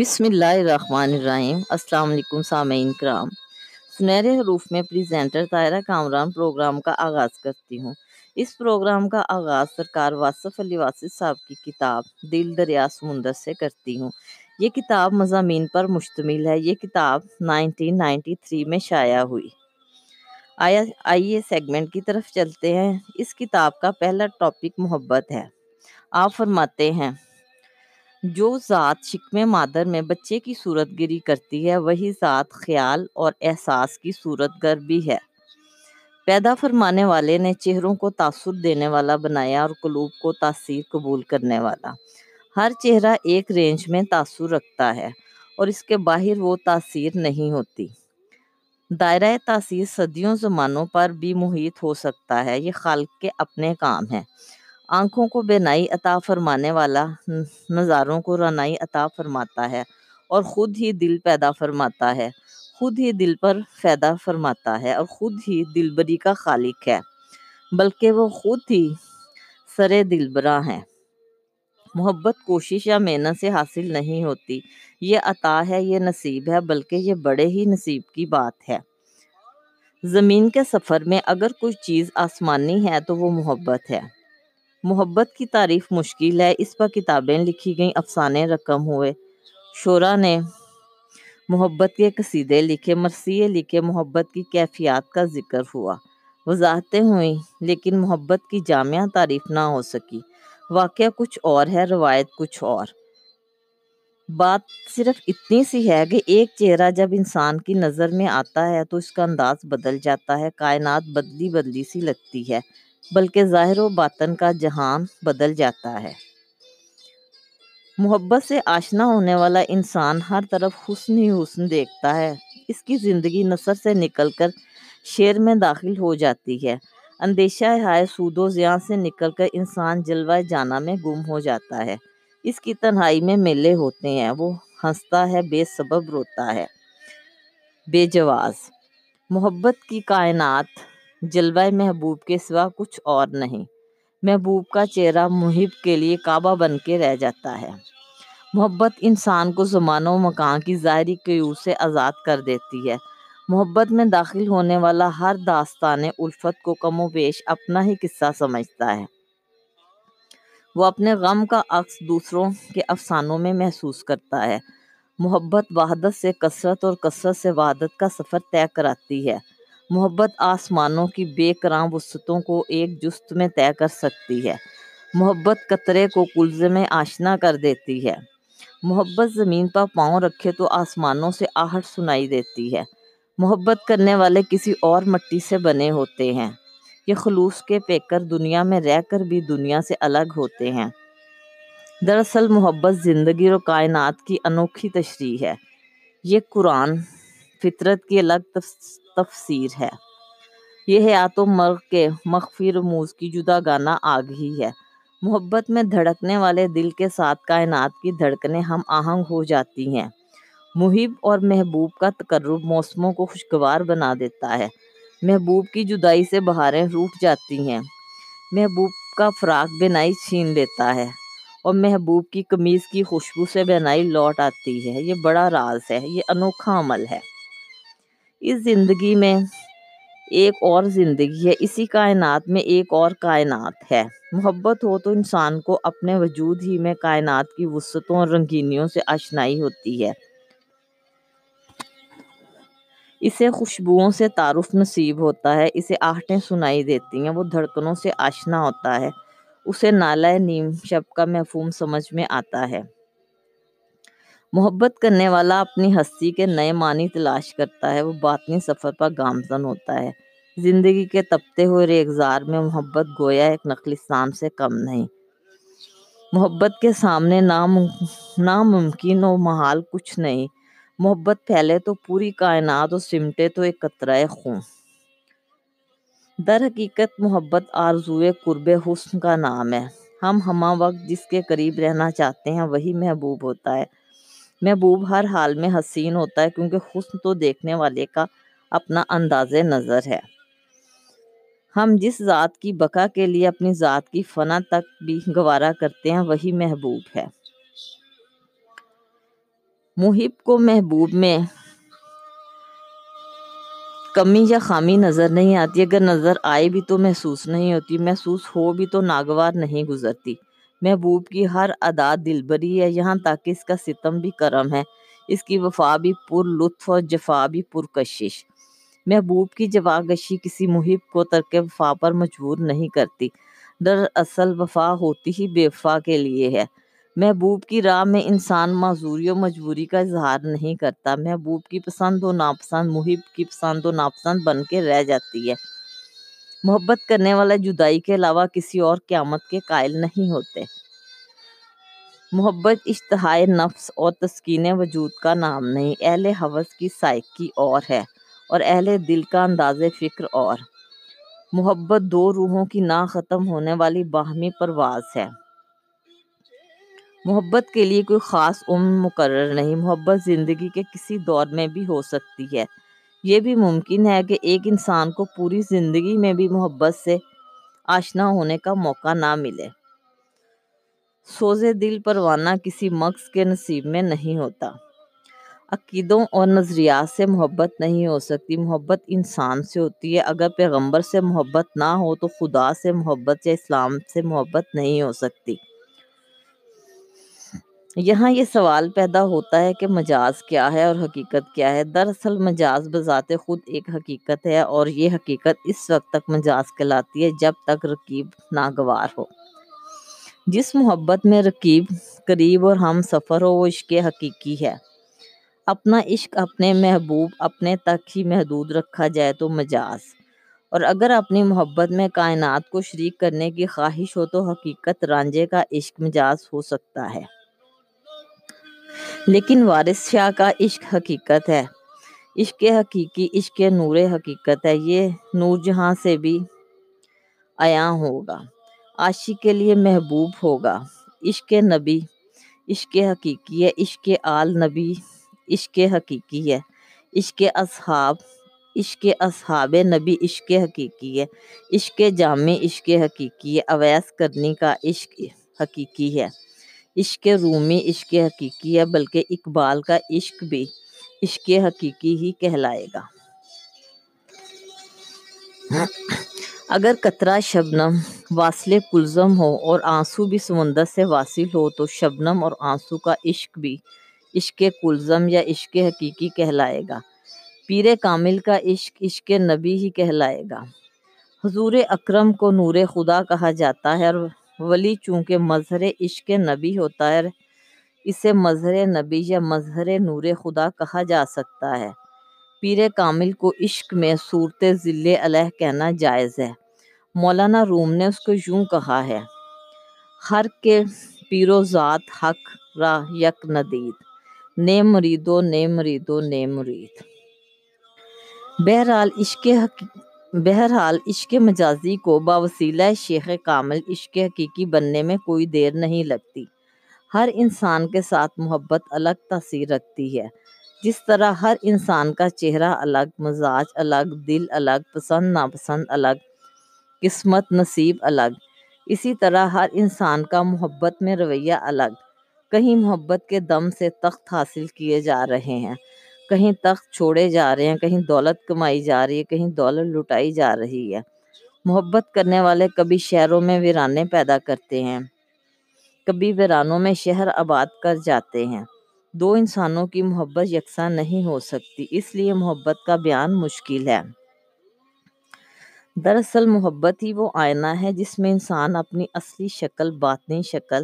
بسم اللہ الرحمن الرحیم۔ السلام علیکم سامعین کرام۔ سنہرے حروف میں پریزنٹر طائرہ کامران پروگرام کا آغاز کرتی ہوں۔ اس پروگرام کا آغاز سرکار واصف علی واصف صاحب کی کتاب دل دریا سمندر سے کرتی ہوں۔ یہ کتاب مضامین پر مشتمل ہے۔ یہ کتاب نائنٹین نائنٹی تھری میں شائع ہوئی۔ آیا، آئیے سیگمنٹ کی طرف چلتے ہیں۔ اس کتاب کا پہلا ٹاپک محبت ہے۔ آپ فرماتے ہیں جو ذات شکم مادر میں بچے کی صورت گری کرتی ہے، وہی ذات خیال اور احساس کی صورت گر بھی ہے۔ پیدا فرمانے والے نے چہروں کو تاثر دینے والا بنایا اور قلوب کو تاثیر قبول کرنے والا۔ ہر چہرہ ایک رینج میں تاثر رکھتا ہے اور اس کے باہر وہ تاثیر نہیں ہوتی۔ دائرہ تاثیر صدیوں زمانوں پر بھی محیط ہو سکتا ہے، یہ خالق کے اپنے کام ہے آنکھوں کو بینائی عطا فرمانے والا نظاروں کو رنائی عطا فرماتا ہے اور خود ہی دل پیدا فرماتا ہے، خود ہی دل پر فیدا فرماتا ہے اور خود ہی دل بری کا خالق ہے، بلکہ وہ خود ہی سر دل برا ہے محبت، کوشش یا محنت سے حاصل نہیں ہوتی، یہ عطا ہے، یہ نصیب ہے، بلکہ یہ بڑے ہی نصیب کی بات ہے۔ زمین کے سفر میں اگر کوئی چیز آسمانی ہے تو وہ محبت ہے۔ محبت کی تعریف مشکل ہے۔ اس پر کتابیں لکھی گئیں، افسانے رقم ہوئے۔ شورا نے محبت کے قصیدے لکھے، مرثیے لکھے۔ محبت کی کیفیات کا ذکر ہوا۔ وضاحتیں ہوئیں، لیکن محبت کی جامعہ تعریف نہ ہو سکی۔ واقعہ کچھ اور ہے، روایت کچھ اور۔ بات صرف اتنی سی ہے کہ ایک چہرہ جب انسان کی نظر میں آتا ہے تو اس کا انداز بدل جاتا ہے، کائنات بدلی بدلی سی لگتی ہے۔ بلکہ ظاہر و باطن کا جہان بدل جاتا ہے۔ محبت سے آشنا ہونے والا انسان ہر طرف حسن ہی حسن دیکھتا ہے۔ اس کی زندگی نثر سے نکل کر شیر میں داخل ہو جاتی ہے۔ اندیشہ ہائے سود و زیاں سے نکل کر انسان جلوہ جانا میں گم ہو جاتا ہے۔ اس کی تنہائی میں میلے ہوتے ہیں۔ وہ ہنستا ہے، بے سبب روتا ہے۔ بے جواز۔ محبت کی کائنات جلوہ محبوب کے سوا کچھ اور نہیں۔ محبوب کا چہرہ محب کے لیے کعبہ بن کے رہ جاتا ہے۔ محبت انسان کو زمان و مکان کی ظاہری قیو سے آزاد کر دیتی ہے۔ محبت میں داخل ہونے والا ہر داستان الفت کو کم و بیش اپنا ہی قصہ سمجھتا ہے۔ وہ اپنے غم کا عکس دوسروں کے افسانوں میں محسوس کرتا ہے۔ محبت وحدت سے کثرت اور کثرت سے وحدت کا سفر طے کراتی ہے۔ محبت آسمانوں کی بے کرام وسطوں کو ایک جست میں طے کر سکتی ہے۔ محبت قطرے کو کلزے میں آشنا کر دیتی ہے۔ محبت زمین پر پاؤں رکھے تو آسمانوں سے آہٹ سنائی دیتی ہے۔ محبت کرنے والے کسی اور مٹی سے بنے ہوتے ہیں۔ یہ خلوص کے پیکر دنیا میں رہ کر بھی دنیا سے الگ ہوتے ہیں۔ دراصل محبت زندگی اور کائنات کی انوکھی تشریح ہے۔ یہ قرآن فطرت کی الگ تفسیر ہے۔ یہ حیات و مرغ کے مخفی رموز کی جدا گانا آگ ہی ہے۔ محبت میں دھڑکنے والے دل کے ساتھ کائنات کی دھڑکنیں ہم آہنگ ہو جاتی ہیں۔ محب اور محبوب کا تقرب موسموں کو خوشگوار بنا دیتا ہے۔ محبوب کی جدائی سے بہاریں روٹ جاتی ہیں۔ محبوب کا فراق بینائی چھین لیتا ہے اور محبوب کی قمیض کی خوشبو سے بینائی لوٹ آتی ہے۔ یہ بڑا راز ہے، یہ انوکھا عمل ہے۔ اس زندگی میں ایک اور زندگی ہے، اسی کائنات میں ایک اور کائنات ہے۔ محبت ہو تو انسان کو اپنے وجود ہی میں کائنات کی وسطوں اور رنگینیوں سے آشنائی ہوتی ہے۔ اسے خوشبوؤں سے تعارف نصیب ہوتا ہے، اسے آہٹیں سنائی دیتی ہیں، وہ دھڑکنوں سے آشنا ہوتا ہے۔ اسے نالہ نیم شب کا محفوم سمجھ میں آتا ہے۔ محبت کرنے والا اپنی ہستی کے نئے معنی تلاش کرتا ہے، وہ باطنی سفر پر گامزن ہوتا ہے۔ زندگی کے تپتے ہوئے ریگزار میں محبت گویا ایک نخلستان سے کم نہیں۔ محبت کے سامنے ناممکن و محال کچھ نہیں۔ محبت پھیلے تو پوری کائنات اور سمٹے تو ایک قطرہ خون۔ در حقیقت محبت آرزوئے قرب حسن کا نام ہے۔ ہم ہمہ وقت جس کے قریب رہنا چاہتے ہیں، وہی محبوب ہوتا ہے۔ محبوب ہر حال میں حسین ہوتا ہے کیونکہ حسن تو دیکھنے والے کا اپنا انداز نظر ہے۔ ہم جس ذات کی بقا کے لیے اپنی ذات کی فنا تک بھی گوارا کرتے ہیں، وہی محبوب ہے۔ محب کو محبوب میں کمی یا خامی نظر نہیں آتی۔ اگر نظر آئے بھی تو محسوس نہیں ہوتی، محسوس ہو بھی تو ناگوار نہیں گزرتی۔ محبوب کی ہر ادا دلبری ہے، یہاں تک اس کا ستم بھی کرم ہے۔ اس کی وفا بھی پر لطف اور جفا بھی پر کشش۔ محبوب کی جواگشی کسی محب کو ترک وفا پر مجبور نہیں کرتی۔ دراصل وفا ہوتی ہی بے وفا کے لیے ہے۔ محبوب کی راہ میں انسان معذوری و مجبوری کا اظہار نہیں کرتا۔ محبوب کی پسند و ناپسند، محب کی پسند و ناپسند بن کے رہ جاتی ہے۔ محبت کرنے والا جدائی کے علاوہ کسی اور قیامت کے قائل نہیں ہوتے۔ محبت اشتہائے نفس اور تسکین وجود کا نام نہیں، اہل حوث کی سائیکی اور ہے اور اہل دل کا انداز فکر اور۔ محبت دو روحوں کی نہ ختم ہونے والی باہمی پرواز ہے۔ محبت کے لیے کوئی خاص عمر مقرر نہیں، محبت زندگی کے کسی دور میں بھی ہو سکتی ہے۔ یہ بھی ممکن ہے کہ ایک انسان کو پوری زندگی میں بھی محبت سے آشنا ہونے کا موقع نہ ملے۔ سوز دل پروانہ کسی مقص کے نصیب میں نہیں ہوتا۔ عقیدوں اور نظریات سے محبت نہیں ہو سکتی۔ محبت انسان سے ہوتی ہے۔ اگر پیغمبر سے محبت نہ ہو تو خدا سے محبت یا اسلام سے محبت نہیں ہو سکتی۔ یہاں یہ سوال پیدا ہوتا ہے کہ مجاز کیا ہے اور حقیقت کیا ہے۔ دراصل مجاز بذات خود ایک حقیقت ہے اور یہ حقیقت اس وقت تک مجاز کہلاتی ہے جب تک رقیب ناگوار ہو۔ جس محبت میں رقیب قریب اور ہم سفر ہو، وہ عشق حقیقی ہے۔ اپنا عشق اپنے محبوب اپنے تک ہی محدود رکھا جائے تو مجاز۔ اور اگر اپنی محبت میں کائنات کو شریک کرنے کی خواہش ہو تو حقیقت رانجے کا عشق مجاز ہو سکتا ہے۔ لیکن وارث شاہ کا عشق حقیقت ہے۔ عشق حقیقی، عشق نور حقیقت ہے۔ یہ نور جہاں سے بھی عیاں ہوگا، عاشق کے لیے محبوب ہوگا۔ عشق نبی، عشق حقیقی ہے۔ عشق آل نبی، عشق حقیقی ہے۔ عشق اصحاب عشق اصحاب نبی عشق حقیقی ہے۔ عشق جامع، عشق حقیقی ہے۔ اویس کرنی کا عشق حقیقی ہے۔ عشق رومی، عشق حقیقی ہے، بلکہ اقبال کا عشق بھی عشق حقیقی ہی کہلائے گا۔ اگر قطرہ شبنم واصل کلزم ہو اور آنسو بھی سمندر سے واصل ہو، تو شبنم اور آنسو کا عشق بھی عشق کلزم یا عشق حقیقی کہلائے گا۔ پیر کامل کا عشق عشق نبی ہی کہلائے گا۔ حضور اکرم کو نور خدا کہا جاتا ہے اور ولی چونکہ مظہر عشق نبی ہوتا ہے، اسے مظہر نبی یا مظہر نور خدا کہا جا سکتا ہے۔ پیر کامل کو عشق میں صورت ذل علیہ کہنا جائز ہے۔ مولانا روم نے اس کو یوں کہا ہے، ہر کے پیرو ذات حق، راہ یک ندید۔ نے مریدو نے مریدو نے مرید۔ بہرحال عشق بہرحال، عشق مجازی کو باوسیلہ شیخ کامل عشق حقیقی بننے میں کوئی دیر نہیں لگتی۔ ہر انسان کے ساتھ محبت الگ تاثیر رکھتی ہے۔ جس طرح ہر انسان کا چہرہ الگ، مزاج الگ، دل الگ، پسند، ناپسند الگ، قسمت، نصیب الگ، اسی طرح ہر انسان کا محبت میں رویہ الگ۔ کہیں محبت کے دم سے تخت حاصل کیے جا رہے ہیں۔ کہیں تخت چھوڑے جا رہے ہیں، کہیں دولت کمائی جا رہی ہے، کہیں دولت لٹائی جا رہی ہے۔ محبت کرنے والے کبھی شہروں میں ویرانے پیدا کرتے ہیں، کبھی ویرانوں میں شہر آباد کر جاتے ہیں۔ دو انسانوں کی محبت یکساں نہیں ہو سکتی، اس لیے محبت کا بیان مشکل ہے۔ دراصل محبت ہی وہ آئینہ ہے جس میں انسان اپنی اصلی شکل، باطنی شکل،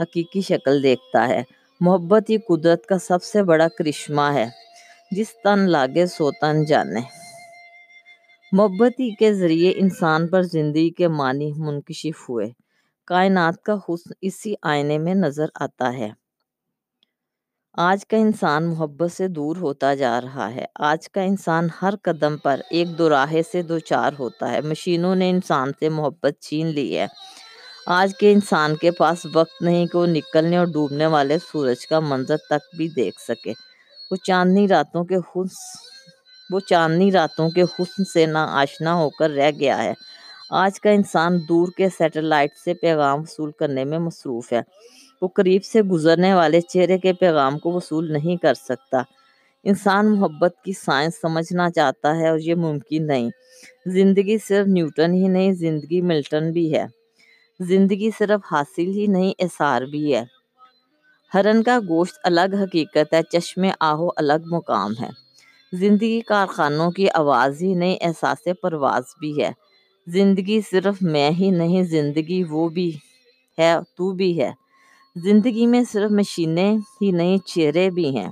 حقیقی شکل دیکھتا ہے۔ محبت ہی قدرت کا سب سے بڑا کرشمہ ہے۔ جس تن لاگے سو تن جانے۔ محبتی کے ذریعے انسان پر زندگی کے معنی منکشف ہوئے۔ کائنات کا حسن اسی آئینے میں نظر آتا ہے۔ آج کا انسان محبت سے دور ہوتا جا رہا ہے۔ آج کا انسان ہر قدم پر ایک دو راہے سے دو چار ہوتا ہے۔ مشینوں نے انسان سے محبت چھین لی ہے۔ آج کے انسان کے پاس وقت نہیں کہ وہ نکلنے اور ڈوبنے والے سورج کا منظر تک بھی دیکھ سکے۔ وہ چاندنی راتوں کے حسن، وہ چاندنی راتوں کے حسن سے نہ آشنا ہو کر رہ گیا ہے۔ آج کا انسان دور کے سیٹلائٹ سے پیغام وصول کرنے میں مصروف ہے۔ وہ قریب سے گزرنے والے چہرے کے پیغام کو وصول نہیں کر سکتا۔ انسان محبت کی سائنس سمجھنا چاہتا ہے اور یہ ممکن نہیں۔ زندگی صرف نیوٹن ہی نہیں، زندگی ملٹن بھی ہے۔ زندگی صرف حاصل ہی نہیں اثار بھی ہے۔ ہرن کا گوشت الگ حقیقت ہے، چشم آہو الگ مقام ہے۔ زندگی کارخانوں کی آواز ہی نہیں، احساس پرواز بھی ہے۔ زندگی صرف میں ہی نہیں، زندگی وہ بھی ہے، تو بھی ہے۔ زندگی میں صرف مشینیں ہی نہیں، چہرے بھی ہیں۔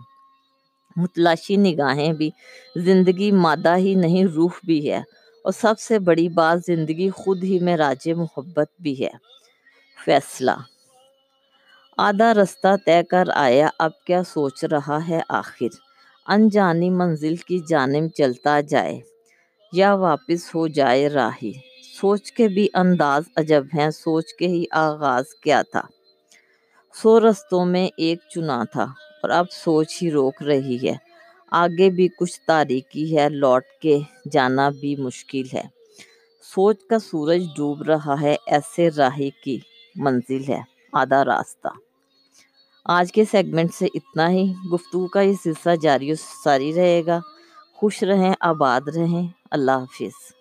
متلاشی نگاہیں بھی۔ زندگی مادہ ہی نہیں، روح بھی ہے۔ اور سب سے بڑی بات، زندگی خود ہی میں راج محبت بھی ہے۔ فیصلہ آدھا رستہ طے کر آیا، اب کیا سوچ رہا ہے آخر؟ انجانی منزل کی جانب چلتا جائے یا واپس ہو جائے راہی؟ سوچ کے بھی انداز عجب ہیں، سوچ کے ہی آغاز کیا تھا؟ سو رستوں میں ایک چنا تھا اور اب سوچ ہی روک رہی ہے۔ آگے بھی کچھ تاریکی ہے، لوٹ کے جانا بھی مشکل ہے۔ سوچ کا سورج ڈوب رہا ہے، ایسے راہی کی منزل ہے، آدھا راستہ۔ آج کے سیگمنٹ سے اتنا ہی۔ گفتگو کا یہ سلسلہ جاری و ساری رہے گا۔ خوش رہیں، آباد رہیں۔ اللہ حافظ۔